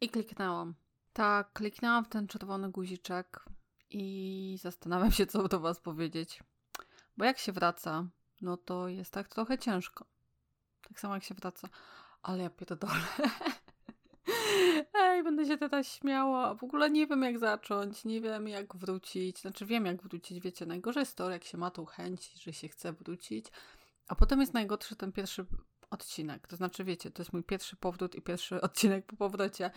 I kliknęłam. Tak, kliknęłam w ten czerwony guziczek i zastanawiam się, co do Was powiedzieć. Bo jak się wraca, no to jest tak trochę ciężko. Tak samo jak się wraca. Ale ja pierdolę. Ej, będę się teraz śmiała. W ogóle nie wiem, jak zacząć. Nie wiem, jak wrócić. Znaczy, wiem, jak wrócić. Wiecie, najgorzej jest to, jak się ma tą chęć, że się chce wrócić. A potem jest najgorszy ten pierwszy odcinek. To znaczy, wiecie, to jest mój pierwszy powrót i pierwszy odcinek po powrocie.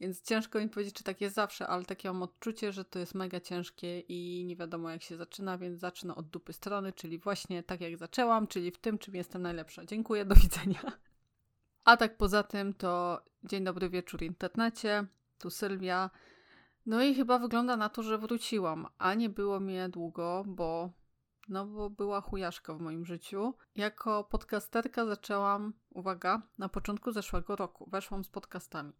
Więc ciężko mi powiedzieć, czy tak jest zawsze, ale takie mam odczucie, że to jest mega ciężkie i nie wiadomo jak się zaczyna, więc zacznę od dupy strony, czyli właśnie tak jak zaczęłam, czyli w tym, czym jestem najlepsza. Dziękuję, do widzenia. A tak poza tym to dzień dobry wieczór internecie, tu Sylwia. No i chyba wygląda na to, że wróciłam, a nie było mnie długo, bo no bo była chujaszka w moim życiu. Jako podcasterka zaczęłam, uwaga, na początku zeszłego roku. Weszłam z podcastami.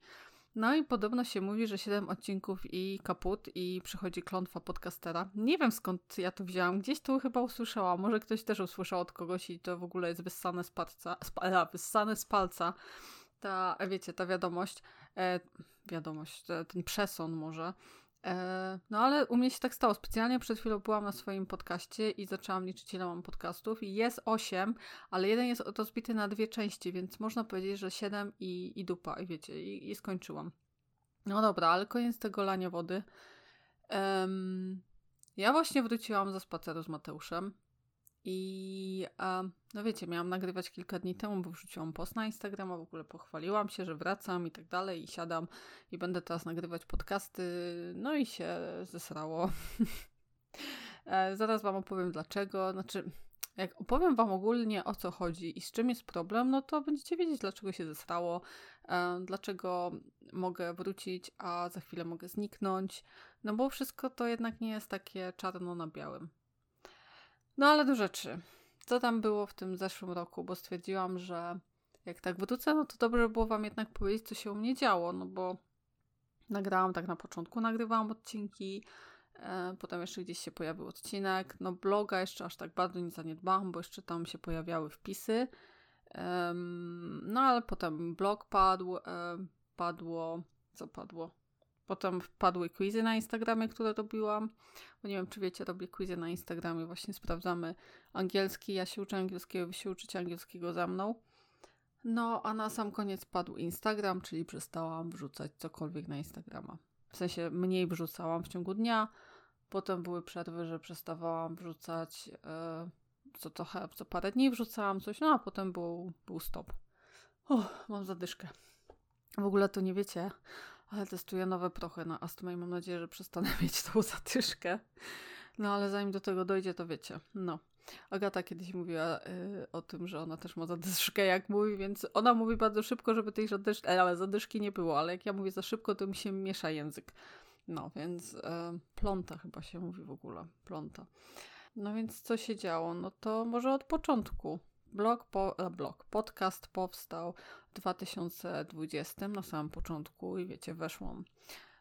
No i podobno się mówi, że 7 odcinków i kaput i przychodzi klątwa podcastera. Nie wiem skąd ja to wzięłam, gdzieś tu chyba usłyszałam, może ktoś też usłyszał od kogoś i to w ogóle jest wyssane z palca, spa, wyssane z palca ta, wiecie, ta wiadomość, e, wiadomość, ten przeson może, E, no ale u mnie się tak stało. Specjalnie przed chwilą byłam na swoim podcaście i zaczęłam liczyć, ile mam podcastów. I jest osiem, ale jeden jest rozbity na dwie części, więc można powiedzieć, że siedem i, i dupa. I wiecie, i, i skończyłam. No dobra, ale koniec tego lania wody. Um, ja właśnie wróciłam ze spaceru z Mateuszem. I no wiecie, miałam nagrywać kilka dni temu, bo wrzuciłam post na Instagrama, w ogóle pochwaliłam się, że wracam i tak dalej i siadam i będę teraz nagrywać podcasty, no i się zesrało. E, zaraz wam opowiem dlaczego, znaczy jak opowiem wam ogólnie o co chodzi i z czym jest problem, no to będziecie wiedzieć dlaczego się zesrało, e, dlaczego mogę wrócić, a za chwilę mogę zniknąć, no bo wszystko to jednak nie jest takie czarno na białym. No ale do rzeczy. Co tam było w tym zeszłym roku? Bo stwierdziłam, że jak tak wrócę, no to dobrze było wam jednak powiedzieć, co się u mnie działo, no bo nagrałam tak na początku, nagrywałam odcinki, e, potem jeszcze gdzieś się pojawił odcinek, no bloga jeszcze aż tak bardzo nie zaniedbałam, bo jeszcze tam się pojawiały wpisy, e, no ale potem blog padł, e, padło, co padło? Potem wpadły quizy na Instagramie, które robiłam. Bo nie wiem, czy wiecie, robię quizy na Instagramie. Właśnie sprawdzamy angielski. Ja się uczę angielskiego, wy się uczycie angielskiego za mną. No, a na sam koniec padł Instagram, czyli przestałam wrzucać cokolwiek na Instagrama. W sensie mniej wrzucałam w ciągu dnia. Potem były przerwy, że przestawałam wrzucać yy, co trochę, co parę dni wrzucałam coś, no a potem był, był stop. Uff, mam zadyszkę. W ogóle to nie wiecie, ale testuję nowe prochy na astmę i mam nadzieję, że przestanę mieć tą zatyszkę. No ale zanim do tego dojdzie, to wiecie. No. Agata kiedyś mówiła y, o tym, że ona też ma zadyszkę, jak mówi, więc ona mówi bardzo szybko, żeby tej zadyszki, e, ale zadyszki nie było, ale jak ja mówię za szybko, to mi się miesza język. No, więc y, pląta chyba się mówi w ogóle, pląta. No więc co się działo? No to może od początku. Blog, po, e, blog, podcast powstał w 2020 na samym początku i wiecie, weszłam,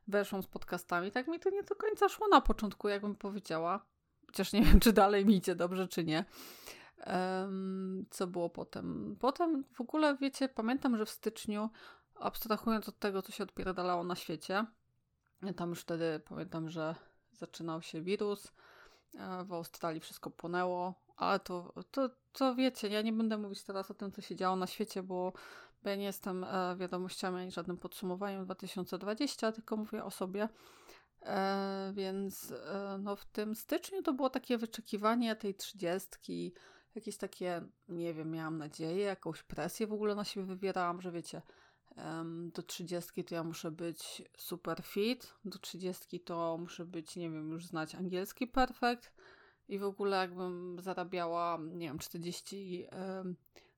weszłam z podcastami. Tak mi to nie do końca szło na początku, jakbym powiedziała. Chociaż nie wiem, czy dalej mi idzie dobrze, czy nie. Um, co było potem? Potem w ogóle, wiecie, pamiętam, że w styczniu, abstrahując od tego, co się odpierdalało na świecie, tam już wtedy pamiętam, że zaczynał się wirus, w Australii wszystko płonęło, ale to, to, to wiecie, ja nie będę mówić teraz o tym, co się działo na świecie, bo, ja nie jestem e, wiadomościami ani żadnym podsumowaniem 2020, tylko mówię o sobie. E, więc e, no, w tym styczniu to było takie wyczekiwanie tej trzydziestki, jakieś takie, nie wiem, miałam nadzieję, jakąś presję w ogóle na siebie wywierałam, że wiecie, do trzydziestki to ja muszę być super fit, do trzydziestki to muszę być, nie wiem, już znać angielski perfekt, i w ogóle jakbym zarabiała, nie wiem, 40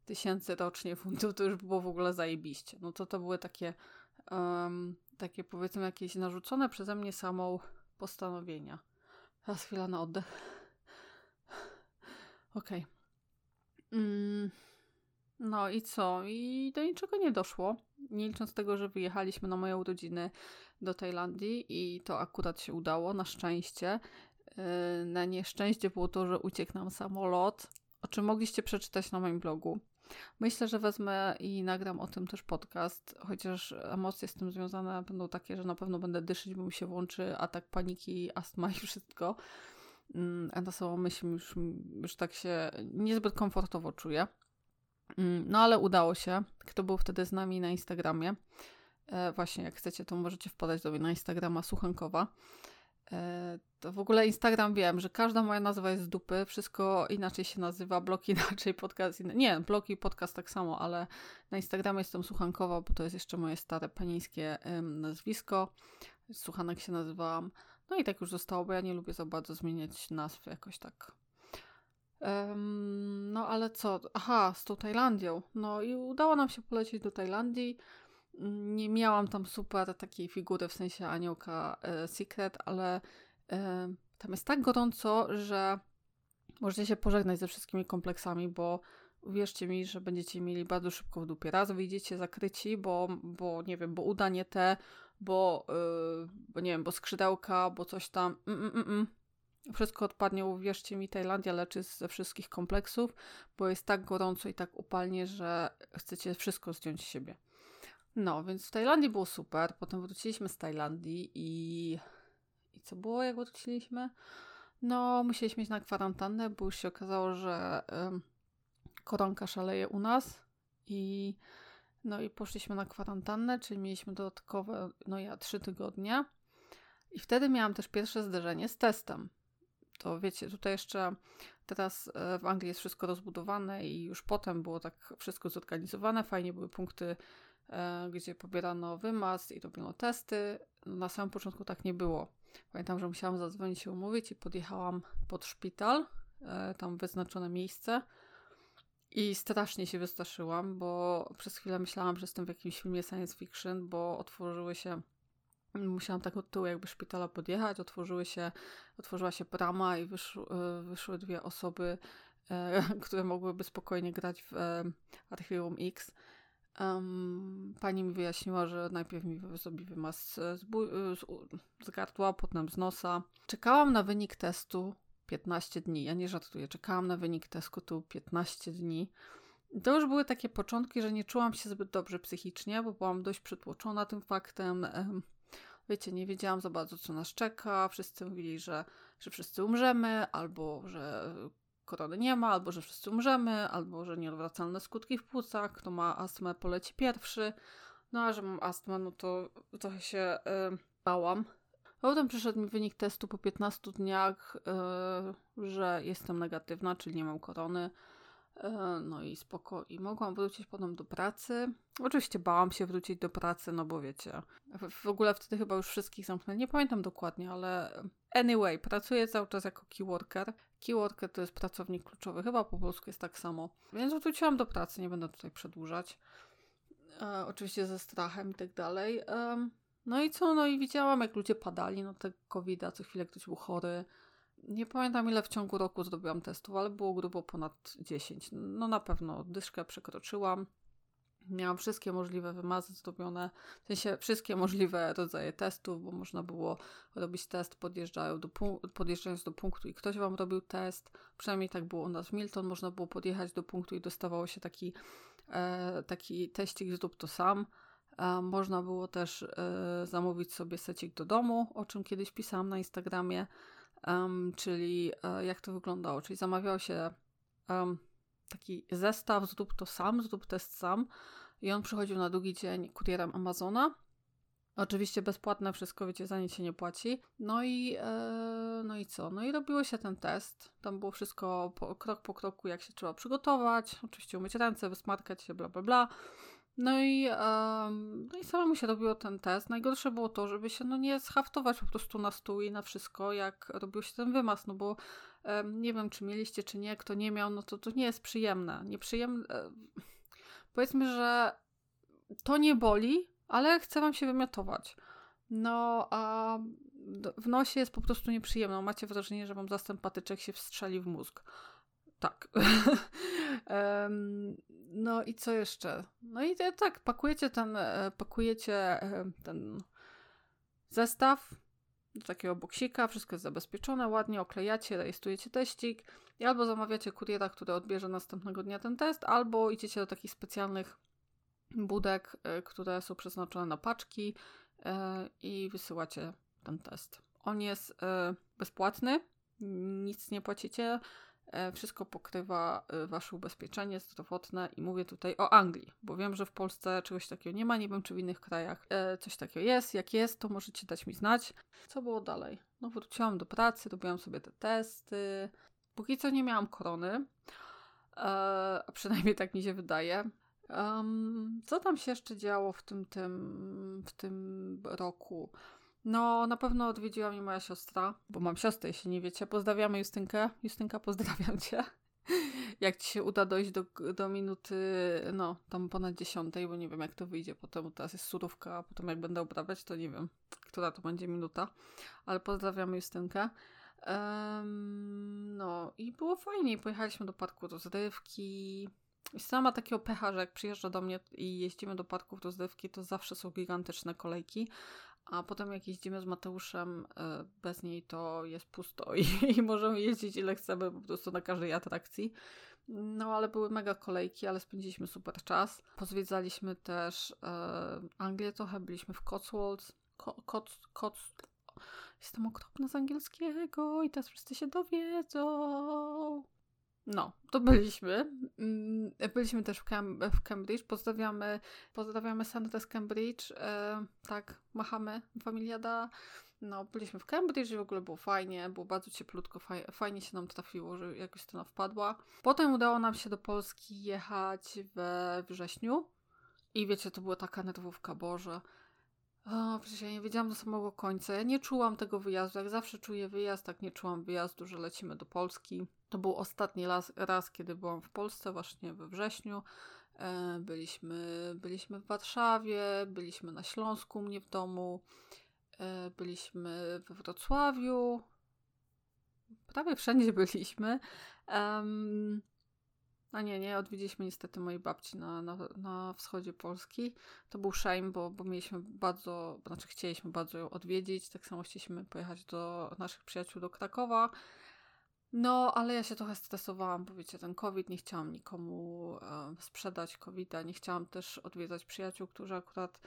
tysięcy rocznie funtów, to już było w ogóle zajebiście. No to to były takie, um, takie powiedzmy jakieś narzucone przeze mnie samą postanowienia. Teraz chwila na oddech. Okej. Okay. Mm, no i co? I do niczego nie doszło. Nie licząc tego, że wyjechaliśmy na moje urodziny do Tajlandii i to akurat się udało, na szczęście. Yy, na nieszczęście było to, że uciekł nam samolot, o czym mogliście przeczytać na moim blogu. Myślę, że wezmę i nagram o tym też podcast, chociaż emocje z tym związane będą takie, że na pewno będę dyszyć, bo mi się włączy atak paniki, astma i wszystko. Mm, a na samą myśl już, już tak się niezbyt komfortowo czuję. Mm, no ale udało się. Kto był wtedy z nami na Instagramie? E, właśnie, jak chcecie, to możecie wpadać do mnie na Instagrama Suchenkowa. E, to w ogóle Instagram wiem, że każda moja nazwa jest z dupy, wszystko inaczej się nazywa, blog inaczej, podcast inaczej. Nie, blog i podcast tak samo, ale na Instagramie jestem Suchankowa, bo to jest jeszcze moje stare panińskie ym, nazwisko. Suchanek się nazywałam. No i tak już zostało, bo ja nie lubię za bardzo zmieniać nazw jakoś tak. No ale co? Aha, z tą Tajlandią. No i udało nam się polecieć do Tajlandii. Nie miałam tam super takiej figury, w sensie aniołka e, Secret, ale e, tam jest tak gorąco, że możecie się pożegnać ze wszystkimi kompleksami, bo uwierzcie mi, że będziecie mieli bardzo szybko w dupie. Raz wyjdziecie zakryci, bo, bo nie wiem, bo udanie te, bo, yy, bo nie wiem, bo skrzydełka, bo coś tam. Mm, mm, mm. Wszystko odpadnie, uwierzcie mi, Tajlandia leczy ze wszystkich kompleksów, bo jest tak gorąco i tak upalnie, że chcecie wszystko zdjąć z siebie. No, więc w Tajlandii było super. Potem wróciliśmy z Tajlandii i. I co było, jak wróciliśmy? No, musieliśmy iść na kwarantannę, bo już się okazało, że koronka szaleje u nas i. No i poszliśmy na kwarantannę, czyli mieliśmy dodatkowe, no ja, trzy tygodnie. I wtedy miałam też pierwsze zderzenie z testem. To wiecie, tutaj jeszcze teraz e, w Anglii jest wszystko rozbudowane i już potem było tak wszystko zorganizowane. Fajnie były punkty E, gdzie pobierano wymaz i robiono testy. Na samym początku tak nie było. Pamiętam, że musiałam zadzwonić się umówić i podjechałam pod szpital, e, tam wyznaczone miejsce. I strasznie się wystraszyłam, bo przez chwilę myślałam, że jestem w jakimś filmie science fiction, bo otworzyły się musiałam tak od tyłu jakby szpitala podjechać, otworzyły się, otworzyła się brama i wyszły, e, wyszły dwie osoby, które mogłyby spokojnie grać w Archiwum X. Um, pani mi wyjaśniła, że najpierw mi zrobi wymaz z, z, z gardła, potem z nosa. Czekałam na wynik testu 15 dni. Ja nie żartuję, czekałam na wynik testu 15 dni. To już były takie początki, że nie czułam się zbyt dobrze psychicznie, bo byłam dość przytłoczona tym faktem. Wiecie, nie wiedziałam za bardzo, co nas czeka. Wszyscy mówili, że, że wszyscy umrzemy, albo że korony nie ma, albo że wszyscy umrzemy, albo że nieodwracalne skutki w płucach, kto ma astmę poleci pierwszy. No a że mam astmę, no to trochę się yy, bałam. Potem przyszedł mi wynik testu po 15 dniach, yy, że jestem negatywna, czyli nie mam korony. Yy, no i spoko. I mogłam wrócić potem do pracy. Oczywiście bałam się wrócić do pracy, no bo wiecie, w, ogóle wtedy chyba już wszystkich zamknęli. Nie pamiętam dokładnie, ale anyway, pracuję cały czas jako keyworker Keyworker to jest pracownik kluczowy, chyba po polsku jest tak samo. Więc wróciłam do pracy, nie będę tutaj przedłużać. E, oczywiście ze strachem i tak dalej. E, no i co? No i widziałam, jak ludzie padali na tego covid co chwilę ktoś był chory. Nie pamiętam, ile w ciągu roku zrobiłam testów, ale było grubo ponad 10. No na pewno dyszkę przekroczyłam. Miałam wszystkie możliwe wymazy zrobione, w sensie wszystkie możliwe rodzaje testów, bo można było robić test podjeżdżając do, podjeżdżając do punktu i ktoś wam robił test. Przynajmniej tak było u nas w Milton. Można było podjechać do punktu i dostawało się taki, e, taki teścik zrób to sam. E, można było też e, zamówić sobie secik do domu, o czym kiedyś pisałam na Instagramie. Czyli e, jak to wyglądało? Czyli zamawiał się taki zestaw, zrób to sam, zrób test sam. I on przychodził na drugi dzień kurierem Amazona. Oczywiście bezpłatne wszystko, wiecie, za nic się nie płaci. No i, e, no i co? No i robiło się ten test. Tam było wszystko po, krok po kroku, jak się trzeba przygotować. Oczywiście umyć ręce, wysmarkać się, bla, bla, bla. No i, um, no i samemu się robiło ten test. Najgorsze było to, żeby się no nie schaftować po prostu na stół i na wszystko, jak robił się ten wymaz, no bo um, nie wiem, czy mieliście, czy nie, kto nie miał, no to to nie jest przyjemne. Nieprzyjemne. Powiedzmy, że to nie boli, ale chce wam się wymiotować. No, a w nosie jest po prostu nieprzyjemne. Macie wrażenie, że wam zastęp patyczek się wstrzeli w mózg. Tak. no i co jeszcze? No i tak, pakujecie ten, e, pakujecie ten zestaw, do takiego boksika, wszystko jest zabezpieczone, ładnie oklejacie, rejestrujecie teścik i albo zamawiacie kuriera, który odbierze następnego dnia ten test, albo idziecie do takich specjalnych budek, e, które są przeznaczone na paczki e, i wysyłacie ten test. On jest bezpłatny, nic nie płacicie, wszystko pokrywa wasze ubezpieczenie zdrowotne i mówię tutaj o Anglii, bo wiem, że w Polsce czegoś takiego nie ma, nie wiem czy w innych krajach coś takiego jest. Jak jest, to możecie dać mi znać. Co było dalej? No wróciłam do pracy, robiłam sobie te testy. Póki co nie miałam korony, a przynajmniej tak mi się wydaje. Um, co tam się jeszcze działo w tym, tym, w tym roku? No, na pewno odwiedziła mnie moja siostra, bo mam siostrę, jeśli nie wiecie. Pozdrawiamy Justynkę. Justynka, pozdrawiam cię. Jak ci się uda dojść do, do minuty, no, tam ponad dziesiątej, bo nie wiem, jak to wyjdzie potem. Teraz jest surówka, a potem jak będę obrabiać, to nie wiem, która to będzie minuta. Ale pozdrawiamy Justynkę. Um, no, i było fajnie. Pojechaliśmy do parku rozrywki. Sama ma takiego pecha, że jak przyjeżdża do mnie i jeździmy do parków rozrywki, to zawsze są gigantyczne kolejki, a potem jak jeździmy z Mateuszem e, bez niej, to jest pusto i, i możemy jeździć ile chcemy po prostu na każdej atrakcji. No, ale były mega kolejki, ale spędziliśmy super czas. Pozwiedzaliśmy też e, Anglię trochę, byliśmy w Cotswolds. Cots, Cots, Jestem okropna z angielskiego i teraz wszyscy się dowiedzą. No, to byliśmy. Mm, byliśmy też w, Cam w Cambridge. Pozdrawiamy, pozdrawiamy Sandrę z Cambridge. E, tak, machamy, familiada. No, byliśmy w Cambridge i w ogóle było fajnie, było bardzo cieplutko, faj, fajnie się nam trafiło, że jakoś to wpadła. Potem udało nam się do Polski jechać we wrześniu i wiecie, to była taka nerwówka, Boże. O, przecież ja nie wiedziałam do samego końca. Ja nie czułam tego wyjazdu. Jak zawsze czuję wyjazd, tak nie czułam wyjazdu, że lecimy do Polski. To był ostatni raz, raz kiedy byłam w Polsce, właśnie we wrześniu. E, byliśmy, byliśmy w Warszawie, byliśmy na Śląsku, mnie w domu, e, byliśmy we Wrocławiu. Prawie wszędzie byliśmy. Um, a nie, nie, odwiedziliśmy niestety mojej babci na, na, na wschodzie Polski. To był shame, bo, bo mieliśmy bardzo, znaczy chcieliśmy bardzo ją odwiedzić. Tak samo chcieliśmy pojechać do naszych przyjaciół do Krakowa. No, ale ja się trochę stresowałam, bo wiecie, ten COVID, nie chciałam nikomu e, sprzedać COVID-a, nie chciałam też odwiedzać przyjaciół, którzy akurat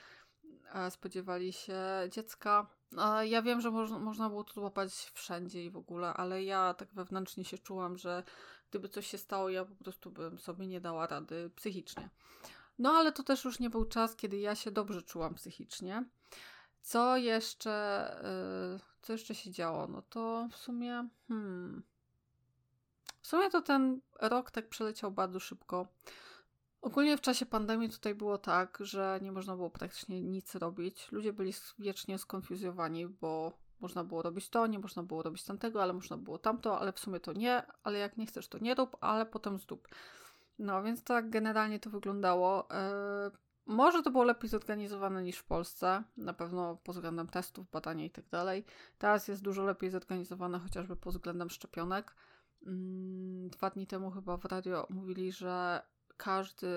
e, spodziewali się dziecka. E, ja wiem, że moż, można było to złapać wszędzie i w ogóle, ale ja tak wewnętrznie się czułam, że gdyby coś się stało, ja po prostu bym sobie nie dała rady psychicznie. No, ale to też już nie był czas, kiedy ja się dobrze czułam psychicznie. Co jeszcze, yy, co jeszcze się działo? No to w sumie, hmm, w sumie to ten rok tak przeleciał bardzo szybko. Ogólnie w czasie pandemii tutaj było tak, że nie można było praktycznie nic robić. Ludzie byli wiecznie skonfuzjowani, bo można było robić to, nie można było robić tamtego, ale można było tamto, ale w sumie to nie, ale jak nie chcesz, to nie rób, ale potem zdób. No więc tak generalnie to wyglądało. Yy, może to było lepiej zorganizowane niż w Polsce, na pewno pod względem testów, badania i tak dalej. Teraz jest dużo lepiej zorganizowane chociażby pod względem szczepionek. Mm, dwa dni temu chyba w radio mówili, że każdy,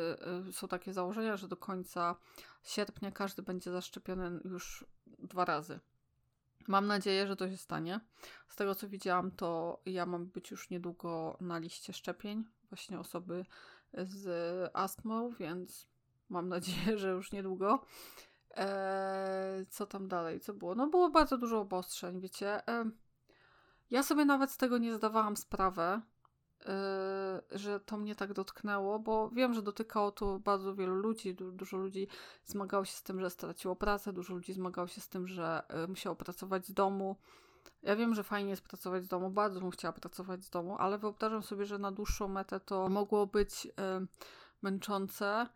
y, są takie założenia, że do końca sierpnia każdy będzie zaszczepiony już dwa razy. Mam nadzieję, że to się stanie. Z tego co widziałam, to ja mam być już niedługo na liście szczepień, właśnie osoby z astmą, więc mam nadzieję, że już niedługo. Eee, co tam dalej? Co było? No było bardzo dużo obostrzeń, wiecie. Eee, ja sobie nawet z tego nie zdawałam sprawy, yy, że to mnie tak dotknęło, bo wiem, że dotykało to bardzo wielu ludzi. Du dużo ludzi zmagało się z tym, że straciło pracę, dużo ludzi zmagało się z tym, że yy, musiało pracować z domu. Ja wiem, że fajnie jest pracować z domu, bardzo bym chciała pracować z domu, ale wyobrażam sobie, że na dłuższą metę to mogło być yy, męczące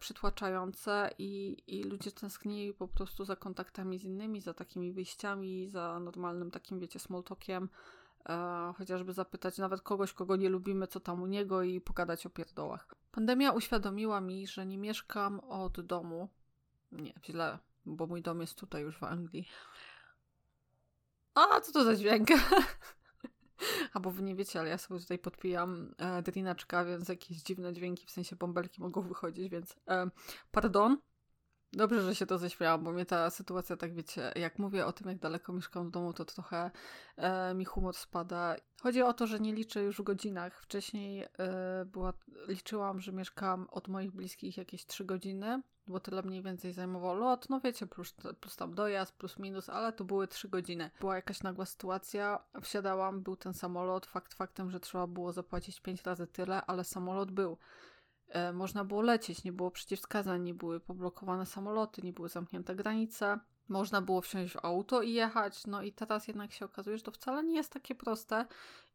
przytłaczające i, i ludzie tęsknili po prostu za kontaktami z innymi, za takimi wyjściami, za normalnym takim, wiecie, small talkiem, e, chociażby zapytać nawet kogoś, kogo nie lubimy, co tam u niego i pogadać o pierdołach. Pandemia uświadomiła mi, że nie mieszkam od domu. Nie, źle, bo mój dom jest tutaj już w Anglii. A, co to za dźwięk? Albo wy nie wiecie, ale ja sobie tutaj podpijam e, drineczka, więc jakieś dziwne dźwięki, w sensie bąbelki mogą wychodzić, więc e, pardon. Dobrze, że się to ześmiałam, bo mnie ta sytuacja, tak wiecie, jak mówię o tym, jak daleko mieszkam w domu, to trochę e, mi humor spada. Chodzi o to, że nie liczę już w godzinach. Wcześniej e, była, liczyłam, że mieszkam od moich bliskich jakieś 3 godziny, bo tyle mniej więcej zajmował lot. No wiecie, plus, plus tam dojazd, plus minus, ale to były 3 godziny. Była jakaś nagła sytuacja, wsiadałam, był ten samolot. Fakt faktem, że trzeba było zapłacić 5 razy tyle, ale samolot był. E, można było lecieć, nie było przeciwwskazań, nie były poblokowane samoloty, nie były zamknięte granice. Można było wsiąść w auto i jechać. No i teraz jednak się okazuje, że to wcale nie jest takie proste.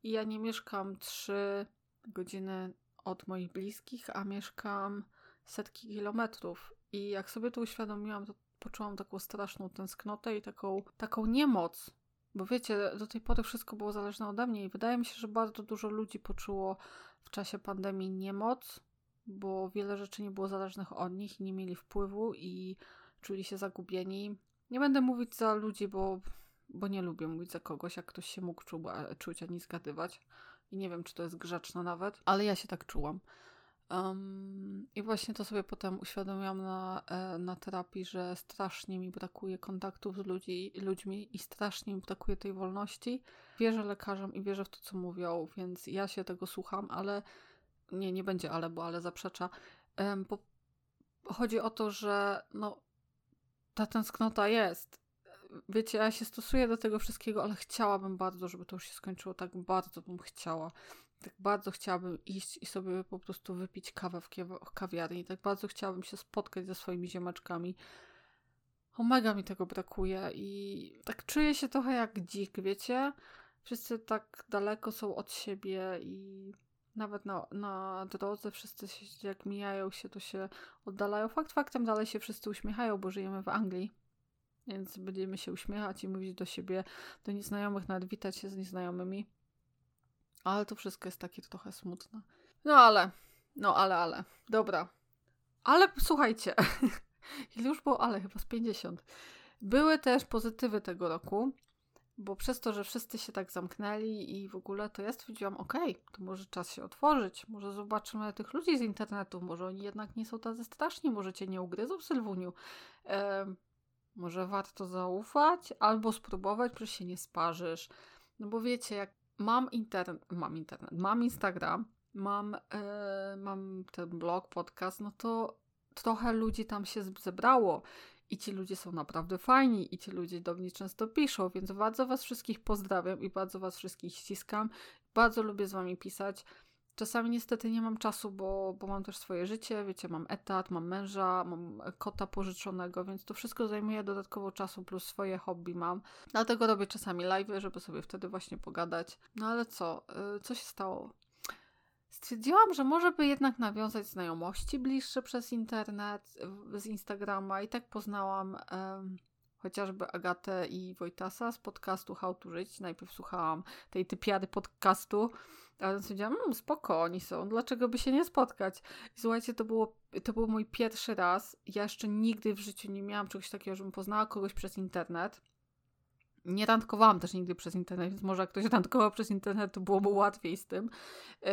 I ja nie mieszkam 3 godziny od moich bliskich, a mieszkam setki kilometrów. I jak sobie to uświadomiłam, to poczułam taką straszną tęsknotę i taką, taką niemoc. Bo wiecie, do tej pory wszystko było zależne ode mnie i wydaje mi się, że bardzo dużo ludzi poczuło w czasie pandemii niemoc, bo wiele rzeczy nie było zależnych od nich i nie mieli wpływu i czuli się zagubieni. Nie będę mówić za ludzi, bo, bo nie lubię mówić za kogoś, jak ktoś się mógł czu, czuć, a nie zgadywać. I nie wiem, czy to jest grzeczne nawet, ale ja się tak czułam. Um, I właśnie to sobie potem uświadomiłam na, e, na terapii, że strasznie mi brakuje kontaktów z ludzi, ludźmi i strasznie mi brakuje tej wolności. Wierzę lekarzom i wierzę w to, co mówią, więc ja się tego słucham, ale nie, nie będzie ale, bo ale zaprzecza. Bo chodzi o to, że no, ta tęsknota jest. Wiecie, ja się stosuję do tego wszystkiego, ale chciałabym bardzo, żeby to już się skończyło. Tak bardzo bym chciała. Tak bardzo chciałabym iść i sobie po prostu wypić kawę w kawiarni. Tak bardzo chciałabym się spotkać ze swoimi ziemeczkami. Omega mi tego brakuje i tak czuję się trochę jak dzik, wiecie? Wszyscy tak daleko są od siebie i nawet na, na drodze wszyscy się, jak mijają się, to się oddalają. Fakt faktem dalej się wszyscy uśmiechają, bo żyjemy w Anglii. Więc będziemy się uśmiechać i mówić do siebie, do nieznajomych, nawet witać się z nieznajomymi. Ale to wszystko jest takie trochę smutne. No ale, no ale, ale. Dobra. Ale słuchajcie, ile już było, ale chyba z 50. Były też pozytywy tego roku. Bo przez to, że wszyscy się tak zamknęli i w ogóle, to ja stwierdziłam, okej, okay, to może czas się otworzyć, może zobaczymy tych ludzi z internetu, może oni jednak nie są tacy straszni, może cię nie ugryzą w Sylwuniu. E, może warto zaufać albo spróbować, przecież się nie sparzysz. No bo wiecie, jak mam internet, mam internet, mam Instagram, mam, e, mam ten blog, podcast, no to trochę ludzi tam się zebrało i ci ludzie są naprawdę fajni, i ci ludzie do mnie często piszą, więc bardzo Was wszystkich pozdrawiam i bardzo Was wszystkich ściskam. Bardzo lubię z Wami pisać. Czasami niestety nie mam czasu, bo, bo mam też swoje życie, wiecie, mam etat, mam męża, mam kota pożyczonego, więc to wszystko zajmuje dodatkowo czasu, plus swoje hobby mam. Dlatego robię czasami live, żeby sobie wtedy właśnie pogadać. No ale co? Y, co się stało? Stwierdziłam, że może by jednak nawiązać znajomości bliższe przez internet, z Instagrama i tak poznałam chociażby Agatę i Wojtasa z podcastu How to Żyć. Najpierw słuchałam tej typiady podcastu, ale stwierdziłam, mmm, spoko, oni są, dlaczego by się nie spotkać? I słuchajcie, to, było, to był mój pierwszy raz. Ja jeszcze nigdy w życiu nie miałam czegoś takiego, żebym poznała kogoś przez internet. Nie randkowałam też nigdy przez internet, więc może jak ktoś randkował przez internet, to byłoby łatwiej z tym. Yy,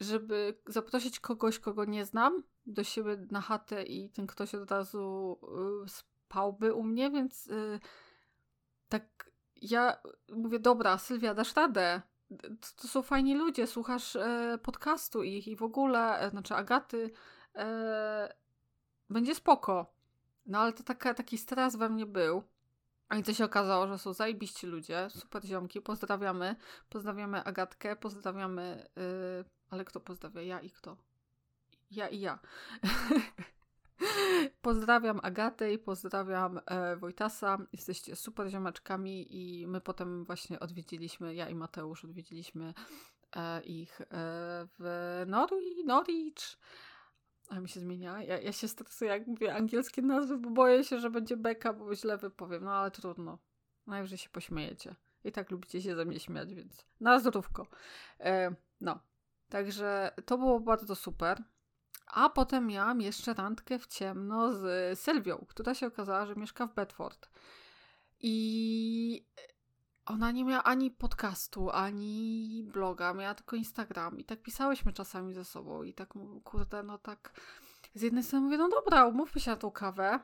żeby zaprosić kogoś, kogo nie znam, do siebie na chatę i ten ktoś od razu y, spałby u mnie, więc y, tak ja mówię, dobra, Sylwia, dasz radę. To, to są fajni ludzie, słuchasz e, podcastu ich i w ogóle, e, znaczy Agaty, e, będzie spoko. No ale to taka, taki stres we mnie był. I to się okazało, że są zajebiści ludzie, super ziomki, pozdrawiamy. Pozdrawiamy Agatkę, pozdrawiamy y, ale kto pozdrawia? Ja i kto? Ja i ja. pozdrawiam Agatę i pozdrawiam e, Wojtasa. Jesteście super ziomeczkami i my potem właśnie odwiedziliśmy, ja i Mateusz odwiedziliśmy e, ich e, w Norwich. A mi się zmienia. Ja, ja się stresuję, jak mówię angielskie nazwy, bo boję się, że będzie beka, bo źle wypowiem. No ale trudno. Najwyżej się pośmiejecie. I tak lubicie się ze mnie śmiać, więc na zdrówko. E, no, Także to było bardzo super. A potem miałam jeszcze randkę w ciemno z Sylwią, która się okazała, że mieszka w Bedford. I ona nie miała ani podcastu, ani bloga, miała tylko Instagram. I tak pisałyśmy czasami ze sobą. I tak, kurde, no tak z jednej strony mówię, no dobra, umówmy się na tą kawę.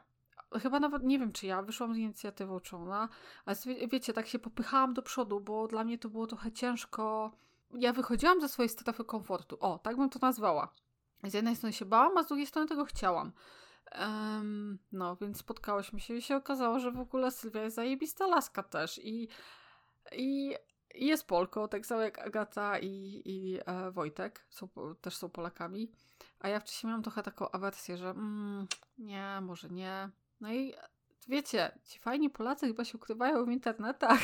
Chyba nawet nie wiem, czy ja wyszłam z inicjatywą, czy ona, ale wiecie, tak się popychałam do przodu, bo dla mnie to było trochę ciężko. Ja wychodziłam ze swojej strefy komfortu. O, tak bym to nazwała. Z jednej strony się bałam, a z drugiej strony tego chciałam. Um, no, więc spotkałyśmy się i się okazało, że w ogóle Sylwia jest zajebista laska też i, i jest Polką, tak samo jak Agata i, i e, Wojtek, są, też są Polakami. A ja wcześniej miałam trochę taką awersję, że mm, nie, może nie. No i wiecie, ci fajni Polacy chyba się ukrywają w internetach.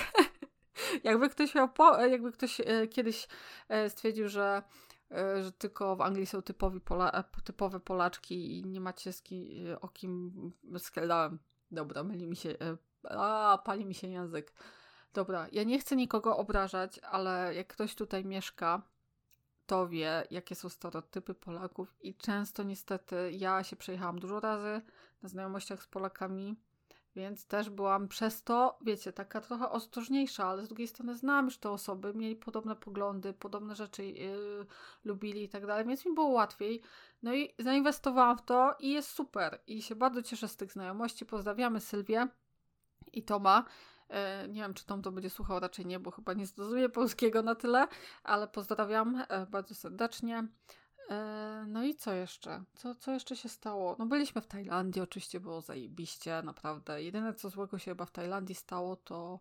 jakby ktoś miał, po, jakby ktoś e, kiedyś e, stwierdził, że że tylko w Anglii są typowi Pola, e, typowe Polaczki i nie macie z kim, e, o kim skradałem. Dobra, myli mi się, a pali mi się język. Dobra, ja nie chcę nikogo obrażać, ale jak ktoś tutaj mieszka, to wie, jakie są stereotypy Polaków i często niestety ja się przejechałam dużo razy na znajomościach z Polakami więc też byłam przez to, wiecie, taka trochę ostrożniejsza, ale z drugiej strony znam już te osoby, mieli podobne poglądy, podobne rzeczy yy, lubili i tak dalej, więc mi było łatwiej. No i zainwestowałam w to i jest super. I się bardzo cieszę z tych znajomości. Pozdrawiamy Sylwię i Toma. Yy, nie wiem, czy Tom to będzie słuchał, raczej nie, bo chyba nie zrozumie polskiego na tyle, ale pozdrawiam yy, bardzo serdecznie. E, no i co jeszcze? Co, co jeszcze się stało? No byliśmy w Tajlandii, oczywiście było zajebiście, naprawdę. Jedyne co złego się chyba w Tajlandii stało to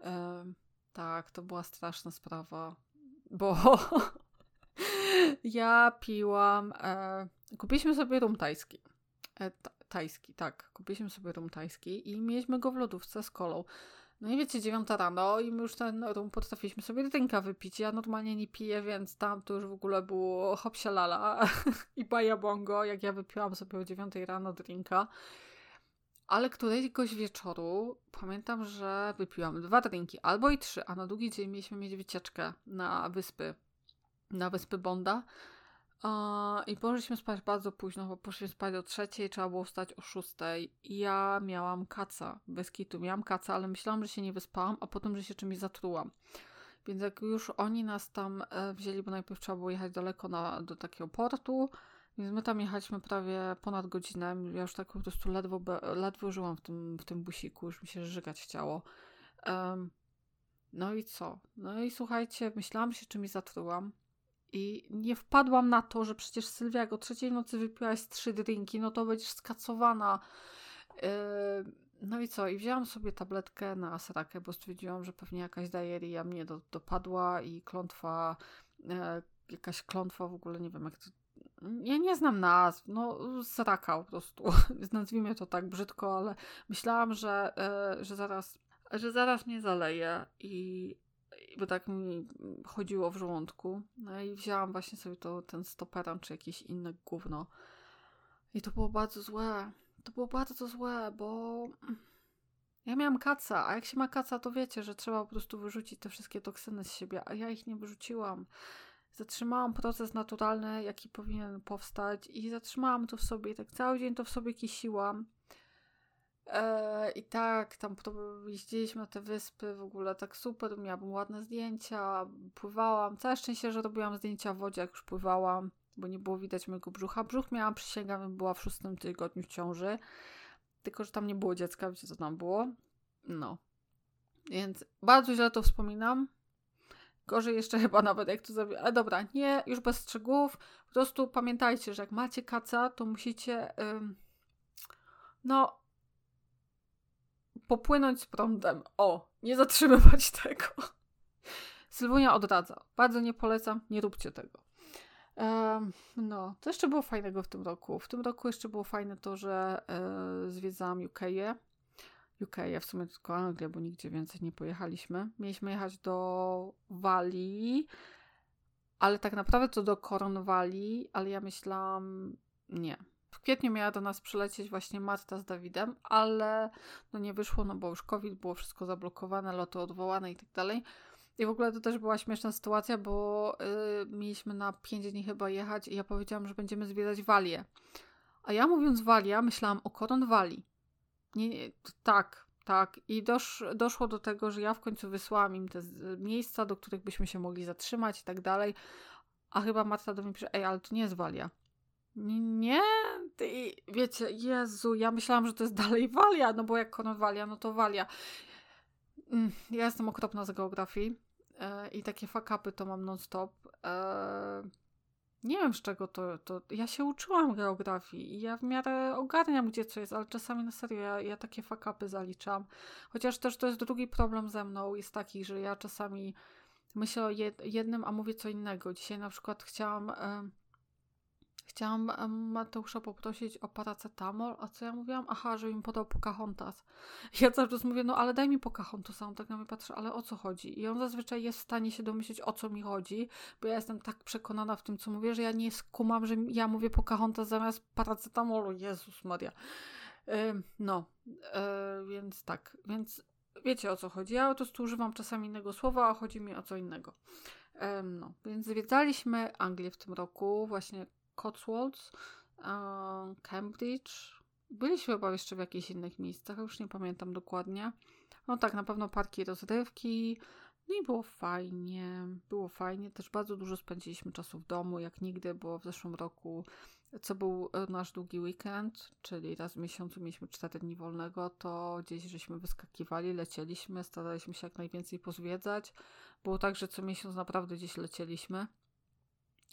e, tak, to była straszna sprawa, bo ja piłam, e, kupiliśmy sobie rum tajski. E, tajski, tak, kupiliśmy sobie rum tajski i mieliśmy go w lodówce z kolą. No i wiecie, dziewiąta rano i my już ten rum potrafiliśmy sobie drinka wypić. Ja normalnie nie piję, więc tam to już w ogóle było hopsia lala i baja bongo, jak ja wypiłam sobie o dziewiątej rano drinka. Ale któregoś wieczoru pamiętam, że wypiłam dwa drinki, albo i trzy, a na drugi dzień mieliśmy mieć wycieczkę na wyspy, na wyspy Bonda. I poszliśmy spać bardzo późno, bo poszliśmy spać o trzeciej, trzeba było wstać o szóstej. I ja miałam kaca, bez kitu. Miałam kaca, ale myślałam, że się nie wyspałam, a potem, że się czymś zatrułam. Więc jak już oni nas tam e, wzięli, bo najpierw trzeba było jechać daleko na, do takiego portu, więc my tam jechaliśmy prawie ponad godzinę. Ja już tak po prostu ledwo, ledwo żyłam w tym, w tym busiku, już mi się żygać chciało. Um, no i co? No i słuchajcie, myślałam, że się czymś zatrułam. I nie wpadłam na to, że przecież Sylwia, jak o trzeciej nocy wypiłaś trzy drinki, no to będziesz skacowana. Yy, no i co? I wzięłam sobie tabletkę na asrakę, bo stwierdziłam, że pewnie jakaś dajeria mnie do, dopadła i klątwa, yy, jakaś klątwa w ogóle, nie wiem jak to... Ja nie znam nazw, no sraka po prostu, nazwijmy to tak brzydko, ale myślałam, że, yy, że zaraz że zaraz mnie zaleje i bo tak mi chodziło w żołądku. No i wzięłam właśnie sobie to, ten stoperan czy jakieś inne gówno. I to było bardzo złe. To było bardzo złe, bo ja miałam kaca, a jak się ma kaca, to wiecie, że trzeba po prostu wyrzucić te wszystkie toksyny z siebie, a ja ich nie wyrzuciłam. Zatrzymałam proces naturalny, jaki powinien powstać i zatrzymałam to w sobie tak cały dzień to w sobie kisiłam. E, I tak, tam jeździliśmy na te wyspy, w ogóle tak super, miałam ładne zdjęcia, pływałam. Całe szczęście, że robiłam zdjęcia w wodzie, jak już pływałam, bo nie było widać mojego brzucha. Brzuch miałam, przysięgam, była w szóstym tygodniu ciąży, tylko, że tam nie było dziecka, wiecie co tam było? No. Więc bardzo źle to wspominam. Gorzej jeszcze chyba nawet jak to zrobię. Ale dobra, nie, już bez szczegółów. Po prostu pamiętajcie, że jak macie kaca, to musicie... No, popłynąć z prądem. O, nie zatrzymywać tego. Sylwunia odradza. Bardzo nie polecam, nie róbcie tego. No, to jeszcze było fajnego w tym roku. W tym roku jeszcze było fajne to, że e, zwiedzałam UK. UK, w sumie tylko Anglię, bo nigdzie więcej nie pojechaliśmy. Mieliśmy jechać do Walii, ale tak naprawdę to do Cornwalli, ale ja myślałam, nie, w kwietniu miała do nas przylecieć właśnie Marta z Dawidem, ale no nie wyszło, no bo już COVID, było wszystko zablokowane, loty odwołane i tak dalej. I w ogóle to też była śmieszna sytuacja, bo yy, mieliśmy na 5 dni chyba jechać i ja powiedziałam, że będziemy zwiedzać Walię. A ja mówiąc Walia, myślałam o Koron Wali. Nie, nie, tak, tak. I dosz, doszło do tego, że ja w końcu wysłałam im te miejsca, do których byśmy się mogli zatrzymać i tak dalej. A chyba Marta do mnie pisze, ej, ale to nie jest Walia. Nie, ty, wiecie, Jezu, ja myślałam, że to jest dalej Walia, no bo jak Kornwalia, no to Walia. Mm, ja jestem okropna z geografii e, i takie fakapy to mam non-stop. E, nie wiem z czego to, to. Ja się uczyłam geografii i ja w miarę ogarniam, gdzie co jest, ale czasami na serio ja, ja takie fakapy zaliczam. Chociaż też to jest drugi problem ze mną, jest taki, że ja czasami myślę o jednym, a mówię co innego. Dzisiaj na przykład chciałam. E, Chciałam Mateusza poprosić o paracetamol, a co ja mówiłam? Aha, że mi podał Pocahontas. Ja cały czas mówię, no ale daj mi Pocahontas, on tak na mnie patrzy, ale o co chodzi? I on zazwyczaj jest w stanie się domyślić, o co mi chodzi, bo ja jestem tak przekonana w tym, co mówię, że ja nie skumam, że ja mówię Pocahontas zamiast paracetamolu. Jezus Maria. no, e, więc tak, więc wiecie o co chodzi. Ja prostu używam czasami innego słowa, a chodzi mi o co innego. no, więc zwiedzaliśmy Anglię w tym roku, właśnie Cotswolds, Cambridge. Byliśmy chyba jeszcze w jakichś innych miejscach, już nie pamiętam dokładnie. No tak, na pewno parki rozrywki. No i było fajnie, było fajnie. Też bardzo dużo spędziliśmy czasu w domu, jak nigdy, bo w zeszłym roku, co był e, nasz długi weekend, czyli raz w miesiącu mieliśmy 4 dni wolnego, to gdzieś żeśmy wyskakiwali, lecieliśmy, staraliśmy się jak najwięcej pozwiedzać. Było tak, że co miesiąc naprawdę gdzieś lecieliśmy.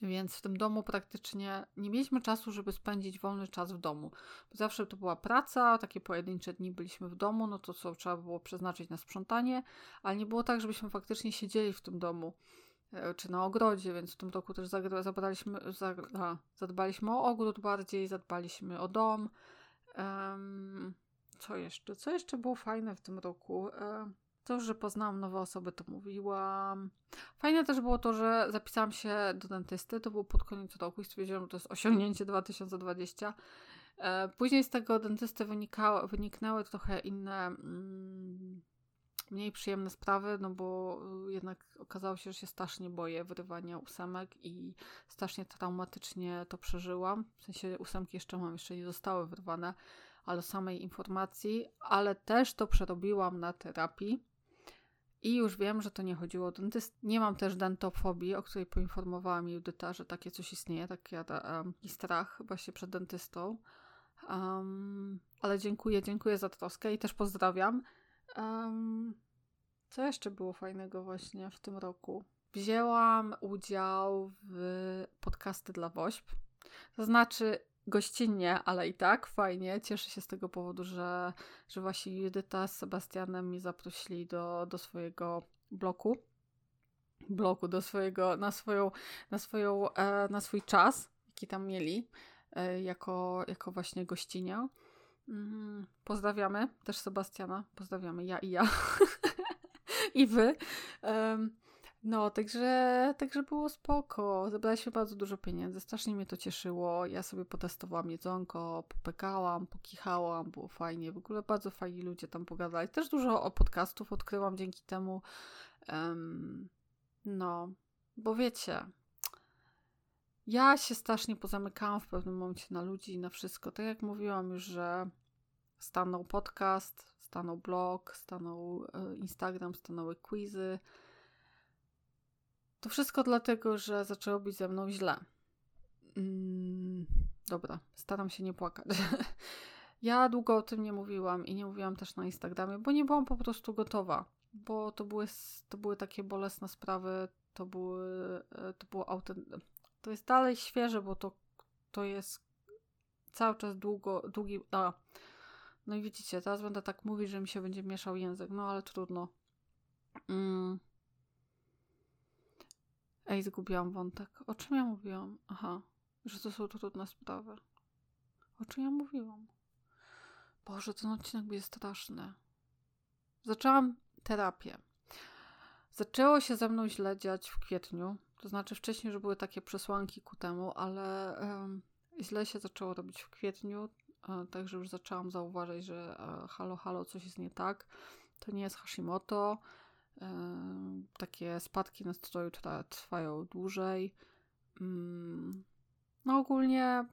Więc w tym domu praktycznie nie mieliśmy czasu, żeby spędzić wolny czas w domu. Zawsze to była praca, takie pojedyncze dni byliśmy w domu, no to co trzeba było przeznaczyć na sprzątanie, ale nie było tak, żebyśmy faktycznie siedzieli w tym domu e, czy na ogrodzie, więc w tym roku też zabraliśmy, zadbaliśmy o ogród bardziej, zadbaliśmy o dom. Co jeszcze? Co jeszcze było fajne w tym roku? Um, to, że poznałam nowe osoby, to mówiłam. Fajne też było to, że zapisałam się do dentysty. To było pod koniec roku i stwierdziłam, że to jest osiągnięcie 2020. E, później z tego dentysty wynikało, wyniknęły trochę inne, mm, mniej przyjemne sprawy, no bo jednak okazało się, że się strasznie boję wyrywania ósemek i strasznie traumatycznie to przeżyłam. W sensie ósemki jeszcze mam, jeszcze nie zostały wyrwane, ale samej informacji, ale też to przerobiłam na terapii i już wiem, że to nie chodziło o dentyst. Nie mam też dentofobii, o której poinformowała mi Judyta, że takie coś istnieje, taki um, strach właśnie przed dentystą. Um, ale dziękuję, dziękuję za troskę i też pozdrawiam. Um, co jeszcze było fajnego właśnie w tym roku? Wzięłam udział w podcasty dla WOŚP. To znaczy, gościnnie, ale i tak fajnie. Cieszę się z tego powodu, że, że właśnie Judyta z Sebastianem mi zaprosili do, do swojego bloku. Bloku, do swojego, na swoją, na swoją, e, na swój czas, jaki tam mieli, e, jako, jako właśnie gościnia. Mm, pozdrawiamy też Sebastiana. Pozdrawiamy ja i ja. I wy. Um, no, także, także było spoko. Zebraliśmy bardzo dużo pieniędzy, strasznie mnie to cieszyło. Ja sobie potestowałam jedzonko, popekałam, pokichałam, było fajnie. W ogóle bardzo fajni ludzie tam pogadali. Też dużo o podcastów odkryłam dzięki temu. Um, no, bo wiecie, ja się strasznie pozamykałam w pewnym momencie na ludzi i na wszystko. Tak jak mówiłam już, że stanął podcast, stanął blog, stanął e, Instagram, stanęły quizy to wszystko dlatego, że zaczęło być ze mną źle. Mm, dobra, staram się nie płakać. ja długo o tym nie mówiłam i nie mówiłam też na Instagramie, bo nie byłam po prostu gotowa. Bo to były, to były takie bolesne sprawy, to były, e, to było autentyczne. To jest dalej świeże, bo to, to jest cały czas długo, długi. A, no i widzicie, teraz będę tak mówić, że mi się będzie mieszał język, no ale trudno. Mm. Ej, zgubiłam wątek. O czym ja mówiłam? Aha, że to są trudne sprawy. O czym ja mówiłam? Boże, ten odcinek będzie straszny. Zaczęłam terapię. Zaczęło się ze mną źle dziać w kwietniu. To znaczy wcześniej już były takie przesłanki ku temu, ale źle się zaczęło robić w kwietniu. Um, także już zaczęłam zauważyć, że um, halo, halo, coś jest nie tak. To nie jest Hashimoto takie spadki nastroju trwają dłużej. Mm, no ogólnie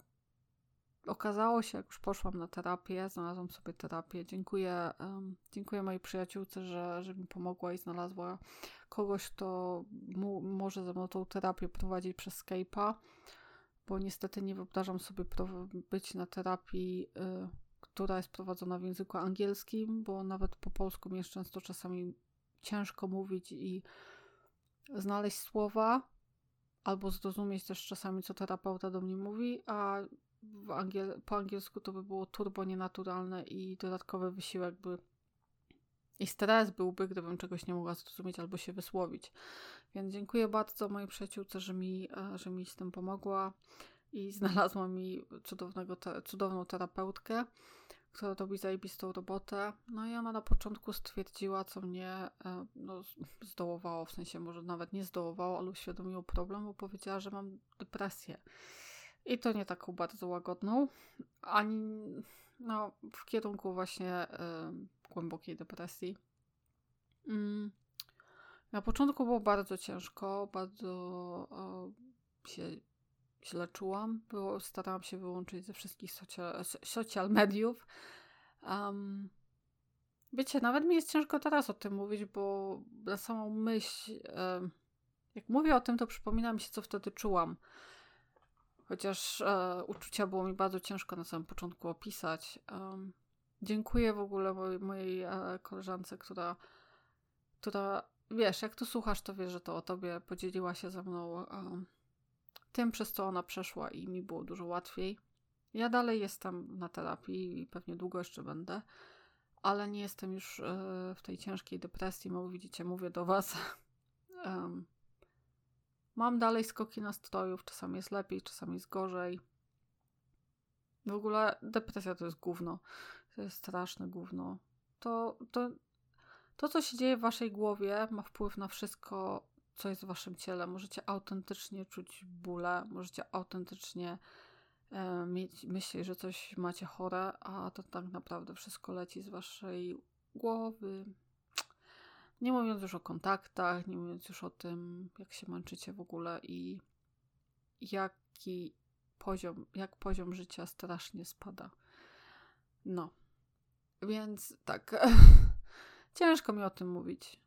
okazało się, jak już poszłam na terapię, znalazłam sobie terapię. Dziękuję, dziękuję mojej przyjaciółce, że, że mi pomogła i znalazła kogoś, kto mu, może ze mną tą terapię prowadzić przez Skype'a, bo niestety nie wyobrażam sobie być na terapii, y, która jest prowadzona w języku angielskim, bo nawet po polsku mi często czasami ciężko mówić i znaleźć słowa, albo zrozumieć też czasami, co terapeuta do mnie mówi, a angiel po angielsku to by było turbo nienaturalne i dodatkowy wysiłek by i stres byłby, gdybym czegoś nie mogła zrozumieć albo się wysłowić. Więc dziękuję bardzo mojej przyjaciółce, że mi, e, że mi z tym pomogła i znalazła mi cudownego te, cudowną terapeutkę, która robi zajebistą robotę. No i ona na początku stwierdziła, co mnie e, no, zdołowało, w sensie może nawet nie zdołowało, ale uświadomiło problem, bo powiedziała, że mam depresję. I to nie taką bardzo łagodną, ani no, w kierunku właśnie y, głębokiej depresji. Mm. Na początku było bardzo ciężko, bardzo y, się źle czułam. Starałam się wyłączyć ze wszystkich social, social mediów. Um, wiecie, nawet mi jest ciężko teraz o tym mówić, bo na samą myśl, y, jak mówię o tym, to przypomina mi się, co wtedy czułam. Chociaż e, uczucia było mi bardzo ciężko na samym początku opisać. Um, dziękuję w ogóle mojej, mojej e, koleżance, która, która, wiesz, jak tu słuchasz, to wiesz, że to o tobie podzieliła się ze mną um, tym, przez co ona przeszła i mi było dużo łatwiej. Ja dalej jestem na terapii i pewnie długo jeszcze będę, ale nie jestem już e, w tej ciężkiej depresji, bo widzicie, mówię do was. Mam dalej skoki nastrojów, czasami jest lepiej, czasami jest gorzej. W ogóle depresja to jest gówno. To jest straszne gówno. To, to, to, co się dzieje w waszej głowie, ma wpływ na wszystko, co jest w waszym ciele. Możecie autentycznie czuć bóle, możecie autentycznie e, mieć myśli, że coś macie chore, a to tak naprawdę wszystko leci z waszej głowy, nie mówiąc już o kontaktach, nie mówiąc już o tym, jak się męczycie w ogóle i jaki poziom, jak poziom życia strasznie spada. No. Więc tak, ciężko mi o tym mówić.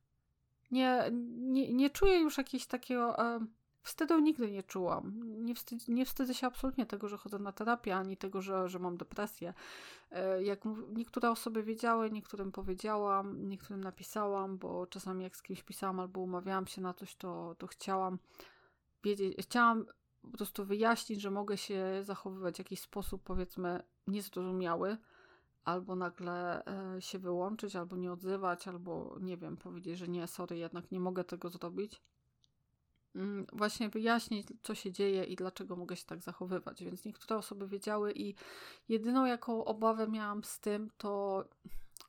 Nie, nie, nie czuję już jakiegoś takiego. E, Wstydu nigdy nie czułam. Nie, wstyd, nie wstydzę się absolutnie tego, że chodzę na terapię, ani tego, że, że mam depresję. E, jak niektóre osoby wiedziały, niektórym powiedziałam, niektórym napisałam, bo czasami jak z kimś pisałam albo umawiałam się na coś, to, to chciałam wiedzieć, chciałam po prostu wyjaśnić, że mogę się zachowywać w jakiś sposób, powiedzmy, niezrozumiały, albo nagle e, się wyłączyć, albo nie odzywać, albo nie wiem, powiedzieć, że nie, sorry, jednak nie mogę tego zrobić Mm, właśnie wyjaśnić, co się dzieje i dlaczego mogę się tak zachowywać. Więc niektóre osoby wiedziały i jedyną jaką obawę miałam z tym, to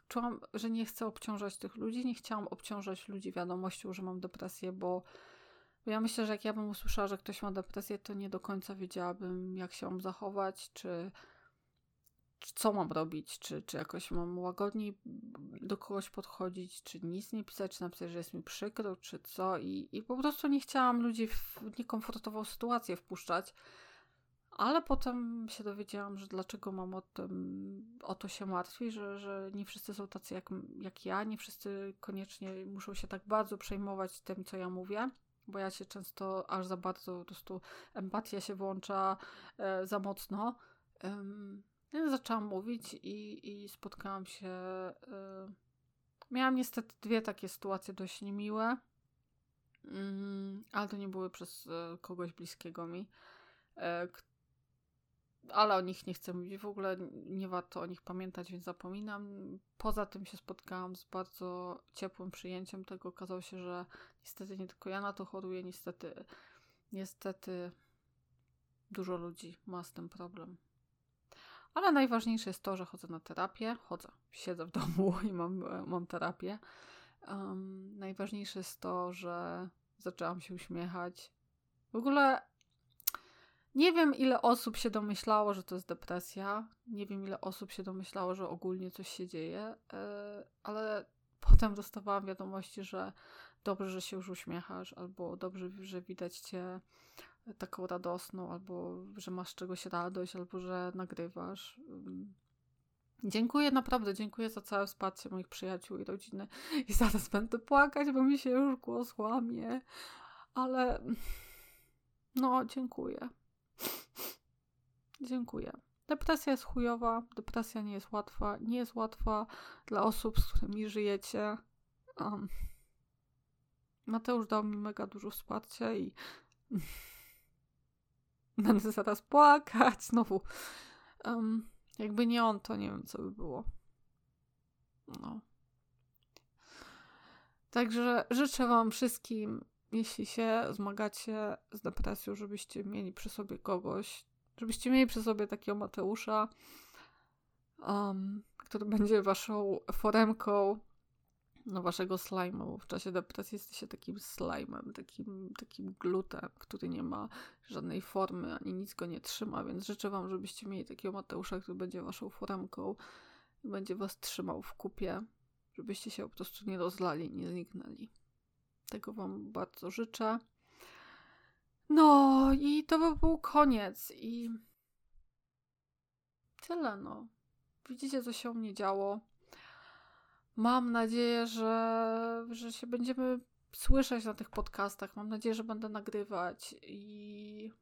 czułam, że nie chcę obciążać tych ludzi, nie chciałam obciążać ludzi wiadomością, że mam depresję, bo ja myślę, że jak ja bym usłyszała, że ktoś ma depresję, to nie do końca wiedziałabym, jak się mam zachować, czy co mam robić, czy, czy jakoś mam łagodniej do kogoś podchodzić, czy nic nie pisać, czy napisać, że jest mi przykro, czy co. I, i po prostu nie chciałam ludzi w niekomfortową sytuację wpuszczać. Ale potem się dowiedziałam, że dlaczego mam o, tym, o to się martwić, że, że nie wszyscy są tacy jak, jak ja, nie wszyscy koniecznie muszą się tak bardzo przejmować tym, co ja mówię, bo ja się często aż za bardzo po prostu empatia się włącza e, za mocno. Um, ja zaczęłam mówić i, i spotkałam się. Y, miałam niestety dwie takie sytuacje dość niemiłe, mm, ale to nie były przez y, kogoś bliskiego mi. Y, ale o nich nie chcę mówić. W ogóle nie warto o nich pamiętać, więc zapominam. Poza tym się spotkałam z bardzo ciepłym przyjęciem tego. Okazało się, że niestety nie tylko ja na to choruję, niestety, niestety dużo ludzi ma z tym problem. Ale najważniejsze jest to, że chodzę na terapię. Chodzę, siedzę w domu i mam, mam terapię. Um, najważniejsze jest to, że zaczęłam się uśmiechać. W ogóle nie wiem, ile osób się domyślało, że to jest depresja. Nie wiem, ile osób się domyślało, że ogólnie coś się dzieje, yy, ale potem dostawałam wiadomości, że dobrze, że się już uśmiechasz, albo dobrze, że widać cię taką radosną, albo że masz czegoś radość, albo że nagrywasz. Dziękuję, naprawdę dziękuję za całe wsparcie moich przyjaciół i rodziny. I zaraz będę płakać, bo mi się już głos łamie. Ale no, dziękuję. Dziękuję. Depresja jest chujowa, depresja nie jest łatwa, nie jest łatwa dla osób, z którymi żyjecie. Um, Mateusz dał mi mega dużo wsparcia i będę zaraz płakać znowu. Um, jakby nie on, to nie wiem, co by było. No. Także życzę Wam wszystkim, jeśli się zmagacie z depresją, żebyście mieli przy sobie kogoś, żebyście mieli przy sobie takiego Mateusza, um, który będzie Waszą foremką no, Waszego slime'u. W czasie depresji jesteście takim slime'em, takim, takim glutem, który nie ma żadnej formy, ani nic go nie trzyma, więc życzę Wam, żebyście mieli takiego Mateusza, który będzie Waszą foremką i będzie Was trzymał w kupie żebyście się po prostu nie rozlali, nie zniknęli. Tego Wam bardzo życzę. No i to by był koniec i tyle no. Widzicie, co się u mnie działo. Mam nadzieję, że, że się będziemy słyszeć na tych podcastach. Mam nadzieję, że będę nagrywać i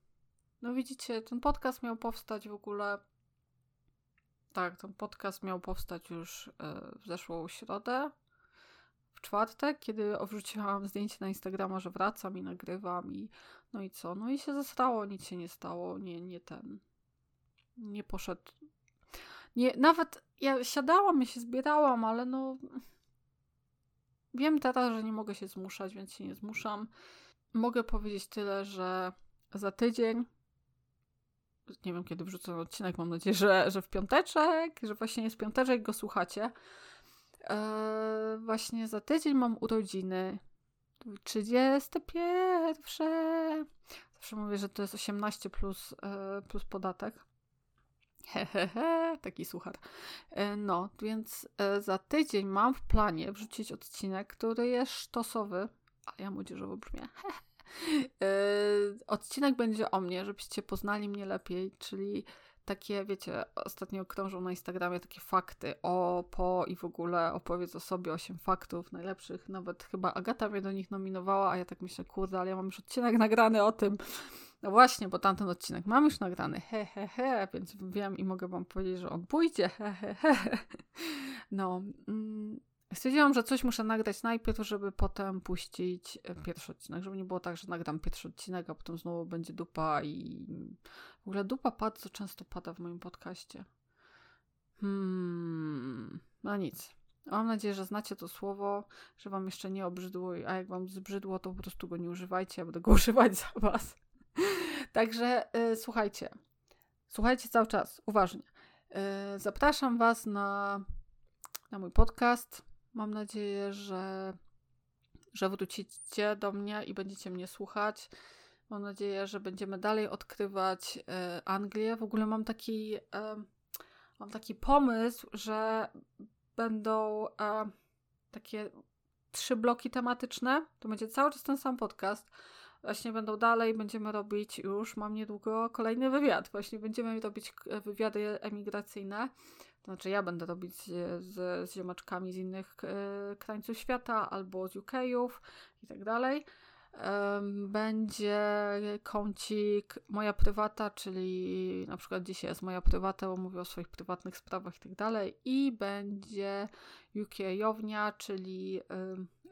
no widzicie, ten podcast miał powstać w ogóle tak, ten podcast miał powstać już e, w zeszłą środę, w czwartek, kiedy wrzuciłam zdjęcie na Instagrama, że wracam i nagrywam i no i co? No i się zastało, nic się nie stało, nie, nie ten, nie poszedł. Nie, nawet ja siadałam i się zbierałam, ale no wiem teraz, że nie mogę się zmuszać, więc się nie zmuszam. Mogę powiedzieć tyle, że za tydzień nie wiem kiedy wrzucę odcinek, mam nadzieję, że, że w piąteczek, że właśnie jest piąteczek, go słuchacie. Eee, właśnie za tydzień mam urodziny. 31. Zawsze mówię, że to jest 18 plus, e, plus podatek. Hehehe, taki suchar. E, no, więc e, za tydzień mam w planie wrzucić odcinek, który jest sztosowy, ale ja młodzieżowo brzmię. Yy, odcinek będzie o mnie, żebyście poznali mnie lepiej, czyli takie, wiecie, ostatnio krążą na Instagramie takie fakty o, po i w ogóle opowiedz o sobie 8 faktów najlepszych. Nawet chyba Agata mnie do nich nominowała, a ja tak myślę, kurde, ale ja mam już odcinek nagrany o tym. No właśnie, bo tamten odcinek mam już nagrany, he, he, he, więc wiem i mogę wam powiedzieć, że on pójdzie, he, he, he. No, mm, Stwierdziłam, że coś muszę nagrać najpierw, żeby potem puścić e, pierwszy odcinek, żeby nie było tak, że nagram pierwszy odcinek, a potem znowu będzie dupa i w ogóle dupa bardzo często pada w moim podcaście. Hmm, no nic. Mam nadzieję, że znacie to słowo, że wam jeszcze nie obrzydło, a jak wam zbrzydło, to po prostu go nie używajcie, ja będę go używać za was. Także yy, słuchajcie. Słuchajcie cały czas, uważnie. Yy, zapraszam was na, na mój podcast Mam nadzieję, że, że wrócicie do mnie i będziecie mnie słuchać. Mam nadzieję, że będziemy dalej odkrywać e, Anglię. W ogóle mam taki, e, mam taki pomysł, że będą e, takie trzy bloki tematyczne. To będzie cały czas ten sam podcast. Właśnie będą dalej, będziemy robić już, mam niedługo kolejny wywiad. Właśnie będziemy robić wywiady emigracyjne. Znaczy ja będę robić z, z ziomeczkami z innych e, krańców świata albo z UK'ów i tak dalej. Będzie kącik moja prywata, czyli na przykład dzisiaj jest moja prywata, bo mówię o swoich prywatnych sprawach i tak dalej. I będzie UK-ownia, czyli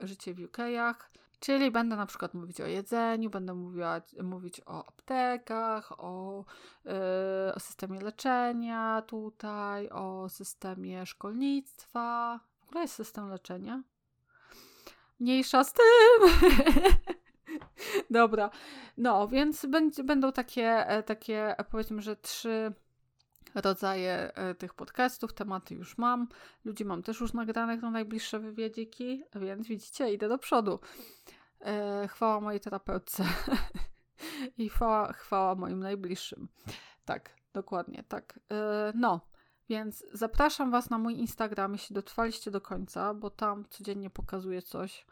życie w UK'ach. Czyli będę na przykład mówić o jedzeniu, będę mówiła, mówić o aptekach, o, yy, o systemie leczenia tutaj, o systemie szkolnictwa. W ogóle jest system leczenia. Mniejsza z tym. Dobra. No, więc będzie, będą takie, e, takie, powiedzmy, że trzy rodzaje e, tych podcastów, tematy już mam. Ludzi mam też już nagranych na najbliższe wywiedziki, więc widzicie, idę do przodu. E, chwała mojej terapeutce i chwała, chwała moim najbliższym. Tak, dokładnie, tak. E, no, więc zapraszam Was na mój Instagram, jeśli dotrwaliście do końca, bo tam codziennie pokazuję coś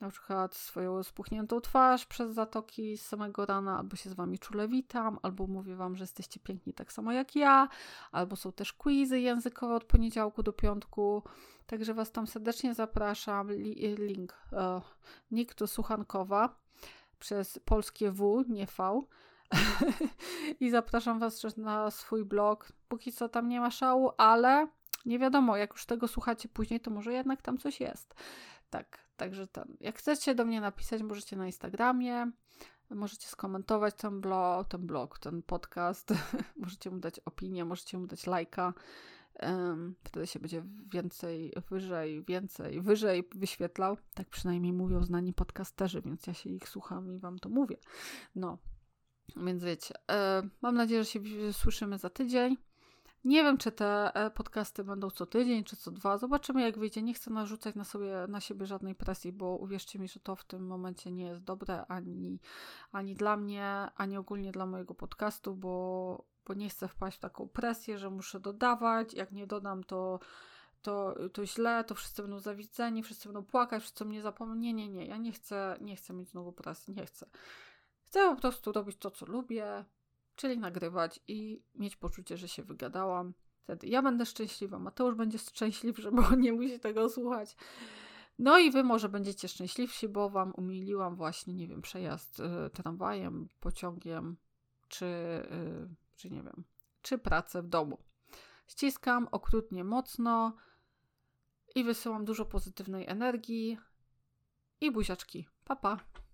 na przykład swoją spuchniętą twarz przez zatoki z samego rana, albo się z wami czule witam, albo mówię wam, że jesteście piękni tak samo jak ja, albo są też quizy językowe od poniedziałku do piątku, także was tam serdecznie zapraszam. Link, uh, nick to Suchankowa przez polskie W, nie V. I zapraszam Was też na swój blog. Póki co tam nie ma szału, ale nie wiadomo, jak już tego słuchacie później, to może jednak tam coś jest. Tak, także tam. Jak chcecie do mnie napisać, możecie na Instagramie. Możecie skomentować ten blog, ten blog, ten podcast. możecie mu dać opinię, możecie mu dać lajka. Wtedy się będzie więcej, wyżej, więcej, wyżej wyświetlał. Tak przynajmniej mówią znani podcasterzy, więc ja się ich słucham i wam to mówię. No, więc wiecie. E, mam nadzieję, że się słyszymy za tydzień. Nie wiem, czy te e, podcasty będą co tydzień, czy co dwa. Zobaczymy, jak wyjdzie. Nie chcę narzucać na, sobie, na siebie żadnej presji, bo uwierzcie mi, że to w tym momencie nie jest dobre ani, ani dla mnie, ani ogólnie dla mojego podcastu, bo, bo nie chcę wpaść w taką presję, że muszę dodawać. Jak nie dodam, to, to, to źle, to wszyscy będą zawidzeni, wszyscy będą płakać, wszyscy mnie zapomną. Nie, nie, nie. Ja nie chcę, nie chcę mieć znowu presji, nie chcę. Chcę po prostu robić to, co lubię, czyli nagrywać i mieć poczucie, że się wygadałam. Wtedy ja będę szczęśliwa, Mateusz będzie szczęśliwszy, bo nie musi tego słuchać. No i wy może będziecie szczęśliwsi, bo wam umiliłam właśnie, nie wiem, przejazd y, tramwajem, pociągiem, czy, y, czy nie wiem, czy pracę w domu. Ściskam okrutnie mocno i wysyłam dużo pozytywnej energii i buziaczki. Pa, pa.